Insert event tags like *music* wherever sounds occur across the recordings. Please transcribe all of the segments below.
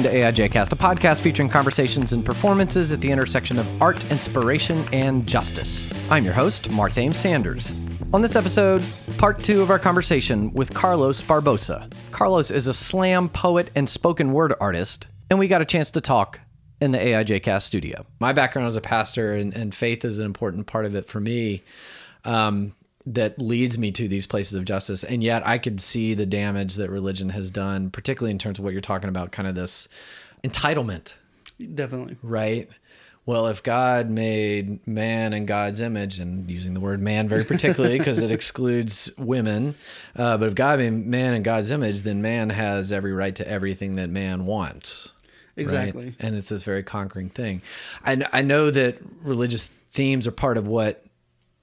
welcome to AIJ Cast, a podcast featuring conversations and performances at the intersection of art, inspiration, and justice. I'm your host, Marthame Sanders. On this episode, part two of our conversation with Carlos Barboza. Carlos is a slam poet and spoken word artist, and we got a chance to talk in the AIJ Cast studio. My background as a pastor, and, and faith is an important part of it for me. Um, that leads me to these places of justice. And yet I could see the damage that religion has done, particularly in terms of what you're talking about, kind of this entitlement. Definitely. Right. Well, if God made man in God's image, and using the word man very particularly *laughs* because it excludes women, uh, but if God made man in God's image, then man has every right to everything that man wants. Exactly. Right? And it's this very conquering thing. I, I know that religious themes are part of what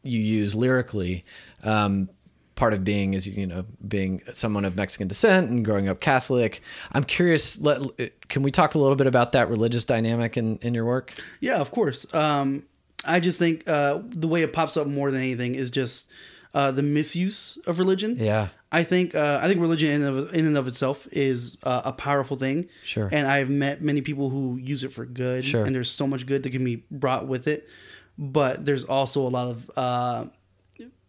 you use lyrically. Um, part of being is you know being someone of Mexican descent and growing up Catholic. I'm curious. Let, can we talk a little bit about that religious dynamic in in your work? Yeah, of course. Um, I just think uh, the way it pops up more than anything is just uh, the misuse of religion. Yeah. I think uh, I think religion in, of, in and of itself is uh, a powerful thing. Sure. And I've met many people who use it for good. Sure. And there's so much good that can be brought with it but there's also a lot of uh,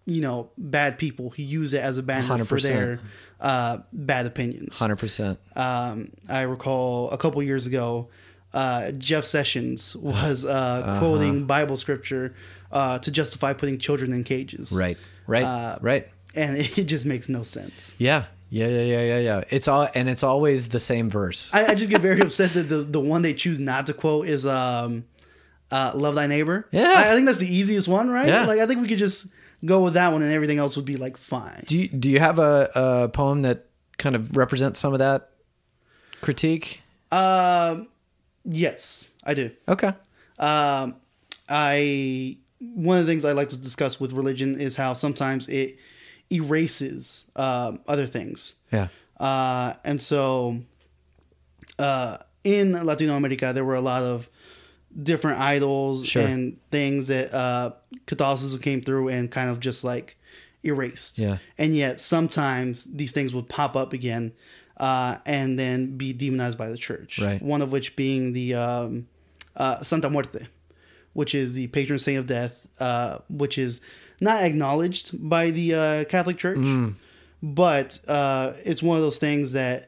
you know bad people who use it as a banner 100%. for their uh, bad opinions. Hundred um, percent. I recall a couple years ago, uh, Jeff Sessions was uh, uh-huh. quoting Bible scripture uh, to justify putting children in cages. Right. Right. Uh, right. And *laughs* it just makes no sense. Yeah. Yeah, yeah, yeah, yeah, yeah. It's all and it's always the same verse. I, I just get very *laughs* upset that the the one they choose not to quote is um uh, love thy neighbor. Yeah, I, I, think that's the easiest one, right? Yeah. Like I think we could just go with that one, and everything else would be like fine. Do you, do you have a, a poem that kind of represents some of that critique? Um, yes, I do. Okay. Um, I one of the things I like to discuss with religion is how sometimes it erases um, other things. Yeah. Uh, and so uh, in Latino America, there were a lot of different idols sure. and things that uh, Catholicism came through and kind of just like erased. Yeah. And yet sometimes these things would pop up again uh, and then be demonized by the church. Right. One of which being the um, uh, Santa Muerte, which is the patron saint of death, uh, which is not acknowledged by the uh, Catholic Church, mm. but uh, it's one of those things that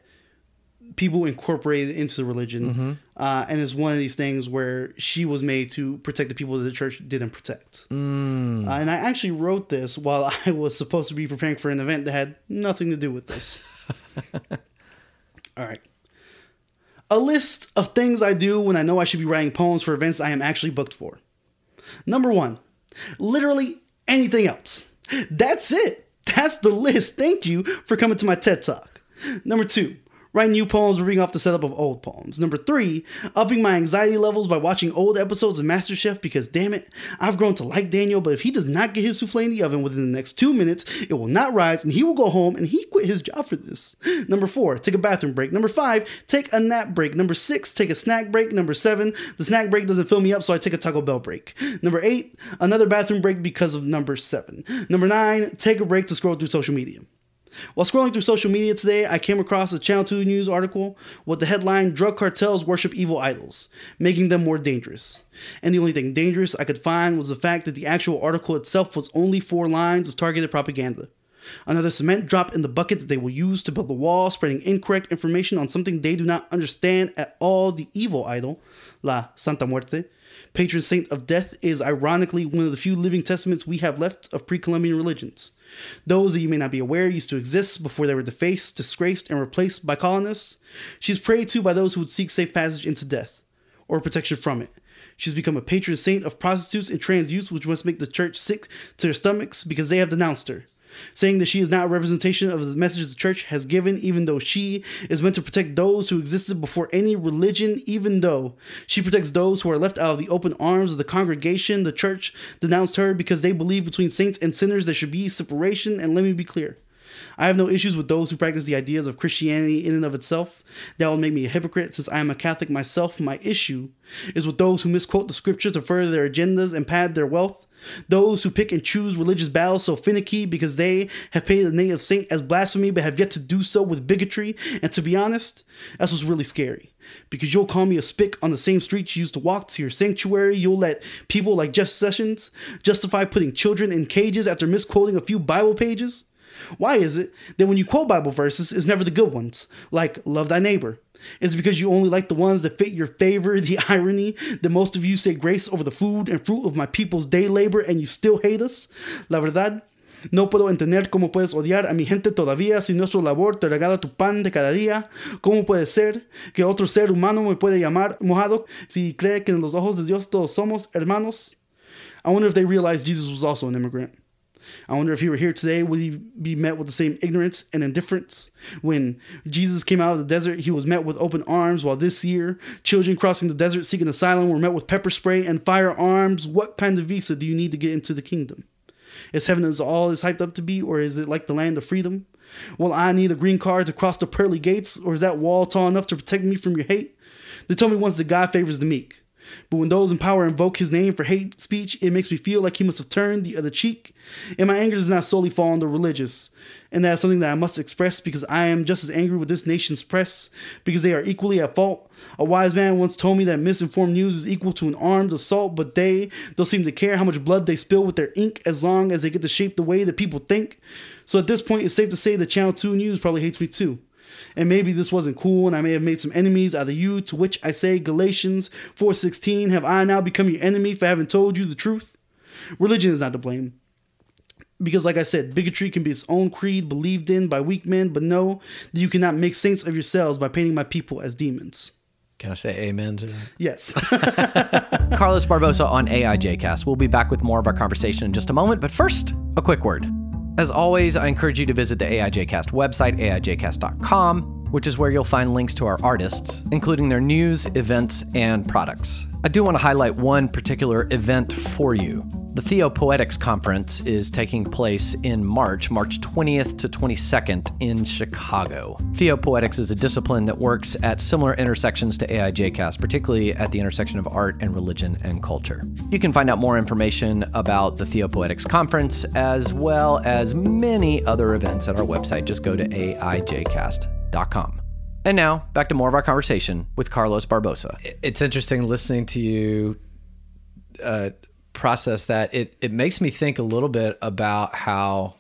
people incorporated into the religion, mm-hmm. uh, and it's one of these things where she was made to protect the people that the church didn't protect. Mm. Uh, and I actually wrote this while *laughs* I was supposed to be preparing for an event that had nothing to do with this. *laughs* All right. A list of things I do when I know I should be writing poems for events I am actually booked for. Number one, literally anything else. That's it. That's the list. Thank you for coming to my TED Talk. Number two, Writing new poems, reading off the setup of old poems. Number three, upping my anxiety levels by watching old episodes of MasterChef because damn it, I've grown to like Daniel, but if he does not get his souffle in the oven within the next two minutes, it will not rise and he will go home and he quit his job for this. Number four, take a bathroom break. Number five, take a nap break. Number six, take a snack break. Number seven, the snack break doesn't fill me up, so I take a Taco Bell break. Number eight, another bathroom break because of number seven. Number nine, take a break to scroll through social media. While scrolling through social media today, I came across a Channel 2 News article with the headline Drug Cartels Worship Evil Idols, making them more dangerous. And the only thing dangerous I could find was the fact that the actual article itself was only four lines of targeted propaganda. Another cement drop in the bucket that they will use to build the wall, spreading incorrect information on something they do not understand at all the evil idol, La Santa Muerte. Patron saint of death is ironically one of the few living testaments we have left of pre Columbian religions. Those that you may not be aware used to exist before they were defaced, disgraced, and replaced by colonists. She is prayed to by those who would seek safe passage into death, or protection from it. She's become a patron saint of prostitutes and trans youths, which must make the church sick to their stomachs because they have denounced her saying that she is not a representation of the message the church has given, even though she is meant to protect those who existed before any religion, even though she protects those who are left out of the open arms of the congregation. The church denounced her because they believe between saints and sinners there should be separation, and let me be clear. I have no issues with those who practice the ideas of Christianity in and of itself. That will make me a hypocrite since I am a Catholic myself. My issue is with those who misquote the scripture to further their agendas and pad their wealth. Those who pick and choose religious battles so finicky because they have painted the name of saint as blasphemy but have yet to do so with bigotry. And to be honest, that's what's really scary. Because you'll call me a spick on the same street you used to walk to your sanctuary. You'll let people like Jeff Sessions justify putting children in cages after misquoting a few Bible pages. Why is it that when you quote Bible verses, it's never the good ones, like love thy neighbor? Is because you only like the ones that fit your favor? *laughs* The irony that most of you say grace over the food and fruit of my people's day labor and you still hate us? La verdad, no puedo entender cómo puedes odiar a mi gente todavía si nuestro labor te regala tu pan de cada día. ¿Cómo puede ser que otro ser humano me puede llamar mojado si cree que en los ojos de Dios todos somos hermanos? I wonder if they realized Jesus was also an immigrant. I wonder if he were here today, would he be met with the same ignorance and indifference? When Jesus came out of the desert, he was met with open arms, while this year, children crossing the desert seeking asylum were met with pepper spray and firearms. What kind of visa do you need to get into the kingdom? Is heaven as all is hyped up to be, or is it like the land of freedom? Will I need a green card to cross the pearly gates, or is that wall tall enough to protect me from your hate? They told me once that God favors the meek. But when those in power invoke his name for hate speech, it makes me feel like he must have turned the other cheek. And my anger does not solely fall on the religious. And that is something that I must express because I am just as angry with this nation's press because they are equally at fault. A wise man once told me that misinformed news is equal to an armed assault, but they don't seem to care how much blood they spill with their ink as long as they get to shape the way that people think. So at this point, it's safe to say that Channel 2 News probably hates me too and maybe this wasn't cool and I may have made some enemies out of you, to which I say Galatians 4:16, have I now become your enemy for having told you the truth? Religion is not to blame. Because, like I said, bigotry can be its own creed believed in by weak men, but know that you cannot make saints of yourselves by painting my people as demons. Can I say amen to that? Yes. *laughs* Carlos Barboza on AIJcast. We'll be back with more of our conversation in just a moment, but first, a quick word. As always, I encourage you to visit the AIJcast website, aijcast.com which is where you'll find links to our artists, including their news, events, and products. I do want to highlight one particular event for you. The Theopoetics Conference is taking place in March, March 20th to 22nd in Chicago. Theopoetics is a discipline that works at similar intersections to AIJcast, particularly at the intersection of art and religion and culture. You can find out more information about the Theopoetics Conference as well as many other events at our website. Just go to AIJcast.com. And now, back to more of our conversation with Carlos Barboza. It's interesting listening to you uh, process that. It, it makes me think a little bit about how,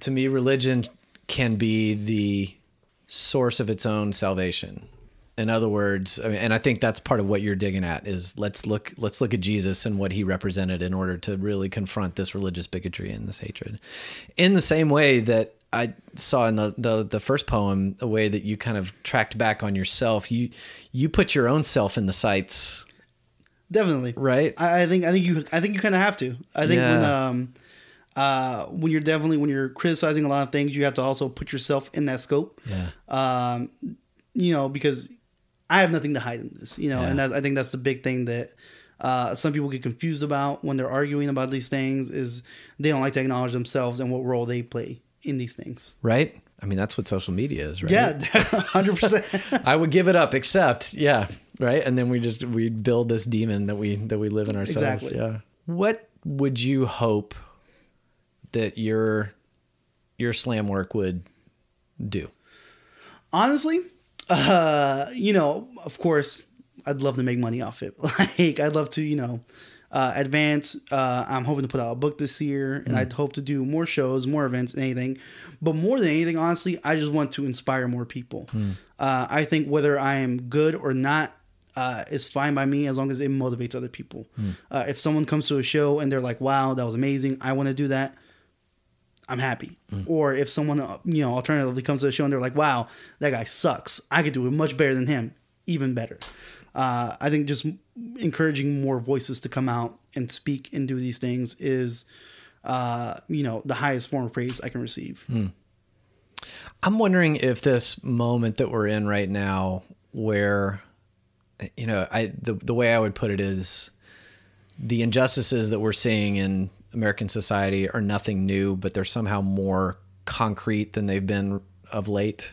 to me, religion can be the source of its own salvation. In other words, I mean, and I think that's part of what you're digging at is let's look let's look at Jesus and what he represented in order to really confront this religious bigotry and this hatred. In the same way that I saw in the, the the first poem a way that you kind of tracked back on yourself. You you put your own self in the sights. Definitely. Right. I, I think I think you I think you kind of have to. I think yeah. when um uh when you're definitely when you're criticizing a lot of things, you have to also put yourself in that scope. Yeah. Um, you know because I have nothing to hide in this. You know, yeah. and I think that's the big thing that. Uh, some people get confused about when they're arguing about these things is they don't like to acknowledge themselves and what role they play in these things. Right? I mean, that's what social media is, right? Yeah, *laughs* 100%. *laughs* I would give it up except, yeah, right? And then we just we build this demon that we that we live in ourselves. Exactly. Yeah. What would you hope that your your slam work would do? Honestly, uh, you know, of course, I'd love to make money off it. *laughs* Like I'd love to, you know, uh, advance. Uh, I'm hoping to put out a book this year, and mm. I'd hope to do more shows, more events, anything. But more than anything, honestly, I just want to inspire more people. Mm. Uh, I think whether I am good or not uh, is fine by me as long as it motivates other people. Mm. Uh, if someone comes to a show and they're like, "Wow, that was amazing! I want to do that," I'm happy. Mm. Or if someone, uh, you know, alternatively comes to a show and they're like, "Wow, that guy sucks! I could do it much better than him, even better." uh, I think just encouraging more voices to come out and speak and do these things is, uh, you know, the highest form of praise I can receive. Hmm. I'm wondering if this moment that we're in right now, where, you know, I the the way I would put it is, the injustices that we're seeing in American society are nothing new, but they're somehow more concrete than they've been of late.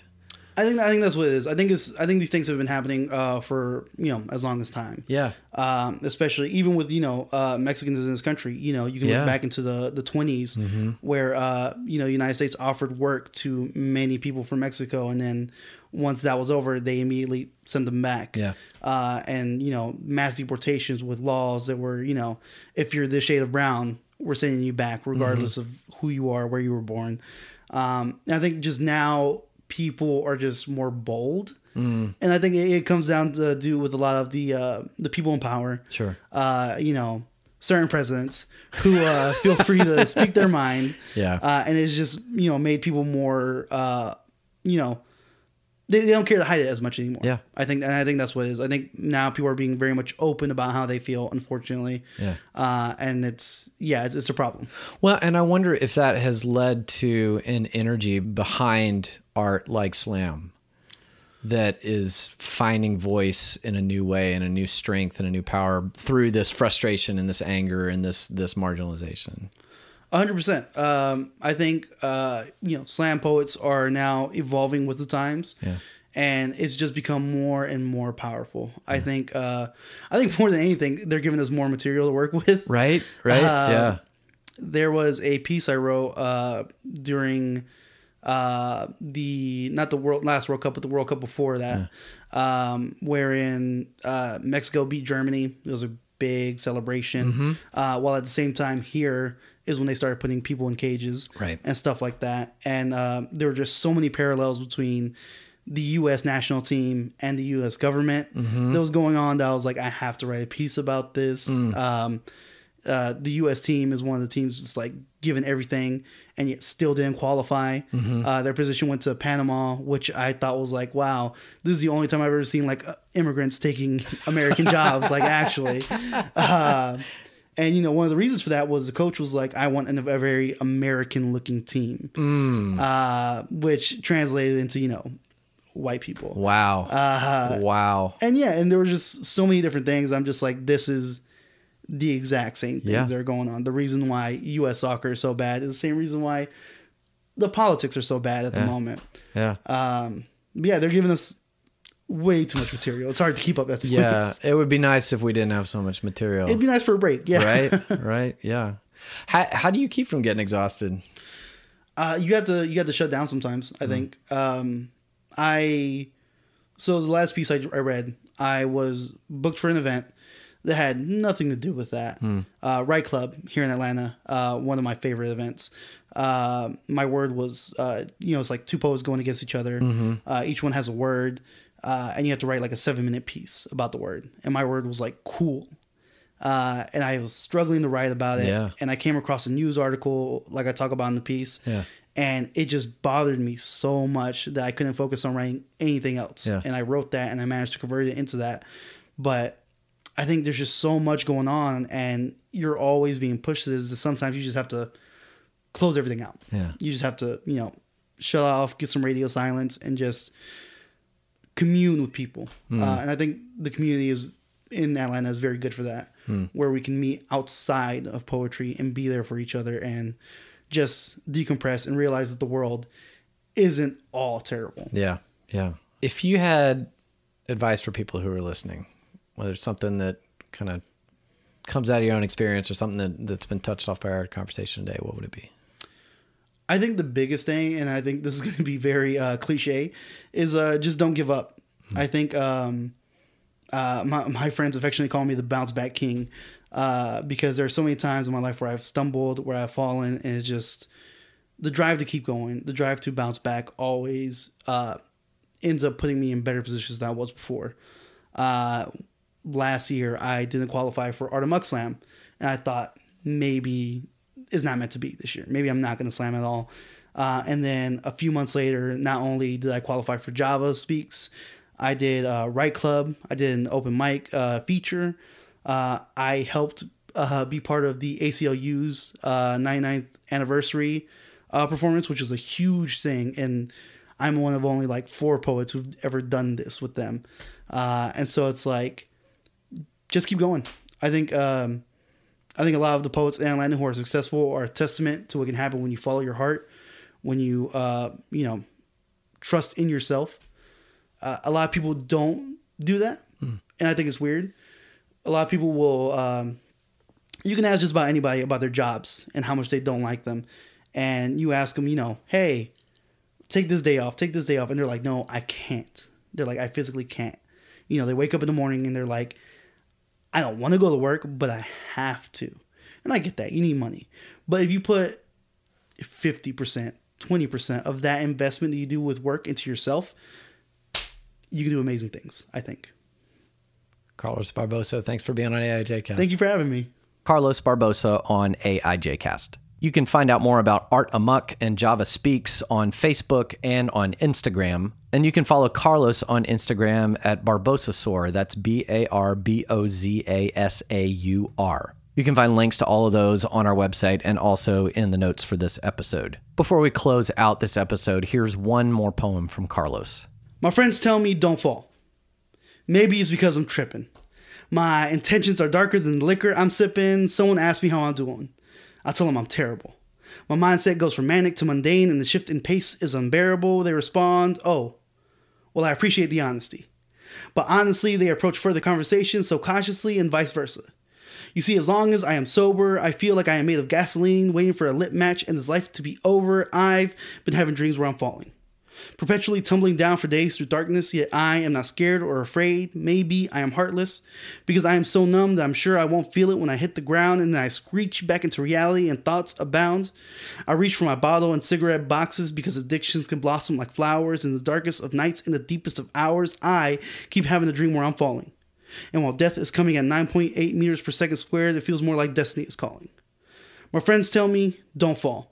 I think I think that's what it is. I think it's I think these things have been happening uh, for you know as long as time. Yeah. Um, especially even with you know uh, Mexicans in this country. You know you can Yeah. look back into the the 20s where uh, you know United States offered work to many people from Mexico, and then once that was over, they immediately sent them back. Yeah. Uh, and you know mass deportations with laws that were you know if you're this shade of brown, we're sending you back regardless of who you are, where you were born. Um, I think just now people are just more bold, and I think it, it comes down to do with a lot of the uh, the people in power. Sure. Uh, you know, certain presidents who uh, *laughs* feel free to speak their mind. Yeah. Uh, and it's just you know made people more uh, you know. They, they don't care to hide it as much anymore. Yeah. I think, and I think that's what it is. I think now people are being very much open about how they feel. Unfortunately, Yeah. uh, and it's yeah, it's, it's a problem. Well, and I wonder if that has led to an energy behind art like slam that is finding voice in a new way and a new strength and a new power through this frustration and this anger and this this marginalization. A hundred percent. Um, I think uh, you know, slam poets are now evolving with the times, Yeah. and it's just become more and more powerful. I think. Uh, I think more than anything, they're giving us more material to work *laughs* with. Right? Right? Uh, yeah. There was a piece I wrote uh, during uh, the not the world last World Cup, but the World Cup before that, um, wherein uh, Mexico beat Germany. It was a big celebration. Uh, while at the same time, here is when they started putting people in cages, Right. and stuff like that. And uh, there were just so many parallels between the U.S. national team and the U.S. government that was going on. That I was like, I have to write a piece about this. Um, uh, the U.S. team is one of the teams just like given everything and yet still didn't qualify. Uh, their position went to Panama, which I thought was like, wow, this is the only time I've ever seen like uh, immigrants taking American *laughs* jobs. Like actually, *laughs* uh, and you know one of the reasons for that was the coach was like, I want an, a very American-looking team, uh, which translated into you know white people. Wow. Uh, wow. and yeah, and there were just so many different things. I'm just like, this is the exact same things Yeah. that are going on. The reason why U.S. soccer is so bad is the same reason why the politics are so bad at the moment. Yeah. Um, but yeah, they're giving us way too much material. It's hard to keep up. That's Yeah. It would be nice if we didn't have so much material. It'd be nice for a break. Yeah. right? *laughs* Right? Yeah. How, how do you keep from getting exhausted? Uh, you have to you have to shut down sometimes. I think. Um, I so the last piece I, I read, I was booked for an event that had nothing to do with that. Hmm. Uh, Write Club here in Atlanta, uh, one of my favorite events. Uh, my word was, uh, you know, it's like two poets going against each other. Mm-hmm. Uh, each one has a word, uh, and you have to write like a seven minute piece about the word. And my word was like cool. Uh, and I was struggling to write about it. Yeah. And I came across a news article, like I talk about in the piece. Yeah. And it just bothered me so much that I couldn't focus on writing anything else. Yeah. And I wrote that and I managed to convert it into that. But I think there's just so much going on and you're always being pushed to this that sometimes you just have to close everything out. Yeah. You just have to, you know, shut off, get some radio silence and just commune with people. Hmm. Uh, and I think the community is in Atlanta is very good for that, Hmm. where we can meet outside of poetry and be there for each other and just decompress and realize that the world isn't all terrible. Yeah. Yeah. If you had advice for people who are listening, whether it's something that kind of comes out of your own experience or something that, that's been touched off by our conversation today, what would it be? I think the biggest thing, and I think this is *laughs* going to be very uh, cliche, is uh, just don't give up. I think um, uh, my, my friends affectionately call me the bounce back king uh, because there are so many times in my life where I've stumbled, where I've fallen, and it's just the drive to keep going, the drive to bounce back always uh, ends up putting me in better positions than I was before. Uh, last year, I didn't qualify for Art Amok Slam, and I thought maybe it's not meant to be this year. Maybe I'm not going to slam at all. Uh, and then a few months later, not only did I qualify for Java Speaks, I did uh, Club. I did an open mic uh, feature. Uh, I helped uh, be part of the ACLU's uh, 99th anniversary uh, performance, which was a huge thing. And I'm one of only like four poets who've ever done this with them. And so it's like, just keep going. I think um, I think a lot of the poets in Atlanta who are successful are a testament to what can happen when you follow your heart, when you uh, you know trust in yourself. Uh, a lot of people don't do that, and I think it's weird. A lot of people will. Um, you can ask just about anybody about their jobs and how much they don't like them, and you ask them, you know, hey, take this day off, take this day off, and they're like, no, I can't. They're like, I physically can't. You know, they wake up in the morning and they're like, I don't want to go to work, but I have to. And I get that. You need money. But if you put 50%, 20% of that investment that you do with work into yourself, you can do amazing things, I think. Carlos Barboza, thanks for being on AIJcast. Thank you for having me. Carlos Barboza on AIJcast. You can find out more about Art Amok and Java Speaks on Facebook and on Instagram. And you can follow Carlos on Instagram at Barbozasaur. That's B A R B O Z A S A U R. You can find links to all of those on our website and also in the notes for this episode. Before we close out this episode, here's one more poem from Carlos. My friends tell me don't fall. Maybe it's because I'm tripping. My intentions are darker than the liquor I'm sipping. Someone asked me how I'm doing. I tell them I'm terrible. My mindset goes from manic to mundane, and the shift in pace is unbearable. They respond, Oh, well, I appreciate the honesty. But honestly, they approach further conversations so cautiously and vice versa. You see, as long as I am sober, I feel like I am made of gasoline, waiting for a lit match and this life to be over. I've been having dreams where I'm falling perpetually tumbling down for days through darkness, yet I am not scared or afraid. Maybe I am heartless because I am so numb that I'm sure I won't feel it when I hit the ground and then I screech back into reality and thoughts abound. I reach for my bottle and cigarette boxes because addictions can blossom like flowers in the darkest of nights, in the deepest of hours. I keep having a dream where I'm falling. And while death is coming at 9.8 meters per second squared, it feels more like destiny is calling. My friends tell me, don't fall.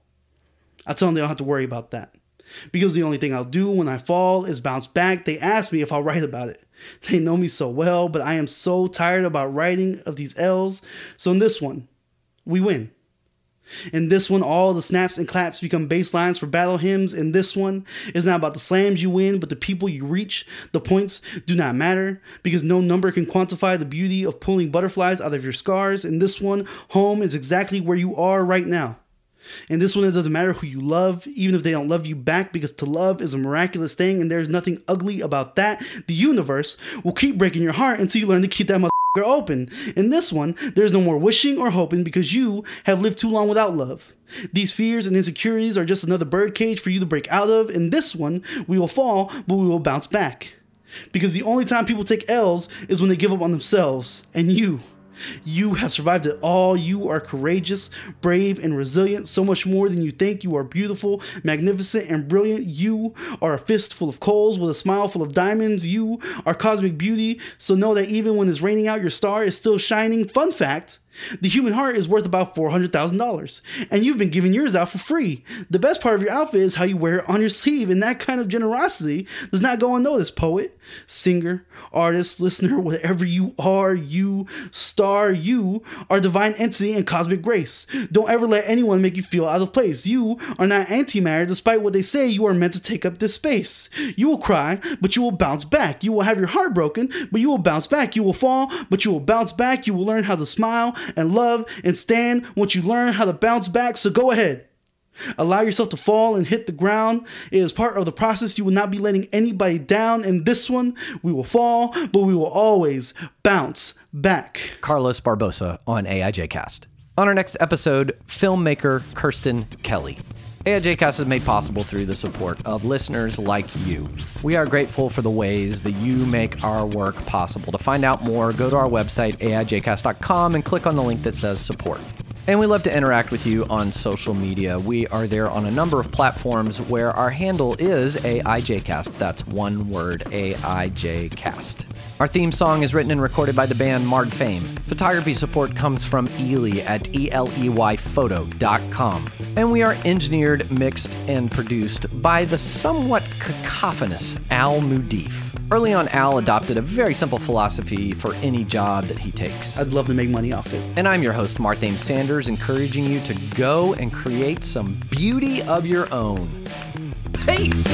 I tell them they don't have to worry about that because the only thing I'll do when I fall is bounce back. They ask me if I'll write about it. *laughs* They know me so well, but I am so tired about writing of these L's. So in this one, we win. In this one, all the snaps and claps become bass lines for battle hymns. In this one, it's not about the slams you win, but the people you reach. The points do not matter because no number can quantify the beauty of pulling butterflies out of your scars. In this one, home is exactly where you are right now. And this one, it doesn't matter who you love, even if they don't love you back, because to love is a miraculous thing, and there's nothing ugly about that. The universe will keep breaking your heart until you learn to keep that motherfucker open. In this one, there's no more wishing or hoping because you have lived too long without love. These fears and insecurities are just another birdcage for you to break out of. In this one, we will fall, but we will bounce back. Because the only time people take L's is when they give up on themselves. And you, you have survived it all. You are courageous, brave, and resilient, so much more than you think. You are beautiful, magnificent, and brilliant. You are a fist full of coals with a smile full of diamonds. You are cosmic beauty, so know that even when it's raining out, your star is still shining. Fun fact the human heart is worth about $400,000, and you've been giving yours out for free. The best part of your outfit is how you wear it on your sleeve, and that kind of generosity does not go unnoticed, poet, singer, artist, listener, whatever you are, you, star, you are divine entity and cosmic grace. Don't ever let anyone make you feel out of place. You are not antimatter, despite what they say, you are meant to take up this space. You will cry, but you will bounce back. You will have your heart broken, but you will bounce back. You will fall, but you will bounce back. You will learn how to smile and love and stand once you learn how to bounce back. So go ahead. Allow yourself to fall and hit the ground. It is part of the process. You will not be letting anybody down. In this one, we will fall, but we will always bounce back. Carlos Barboza on AIJcast. On our next episode, filmmaker Kirsten Kelly. AIJcast is made possible through the support of listeners like you. We are grateful for the ways that you make our work possible. To find out more, go to our website, aijcast.com, and click on the link that says support. And we love to interact with you on social media. We are there on a number of platforms where our handle is AIJcast. That's one word, AIJcast. Our theme song is written and recorded by the band Marred Fame. Photography support comes from Ely at eleyphoto.com. And we are engineered, mixed, and produced by the somewhat cacophonous Al Mudif. Early on, Al adopted a very simple philosophy for any job that he takes. I'd love to make money off it. And I'm your host, Marthame Sanders, encouraging you to go and create some beauty of your own. Peace!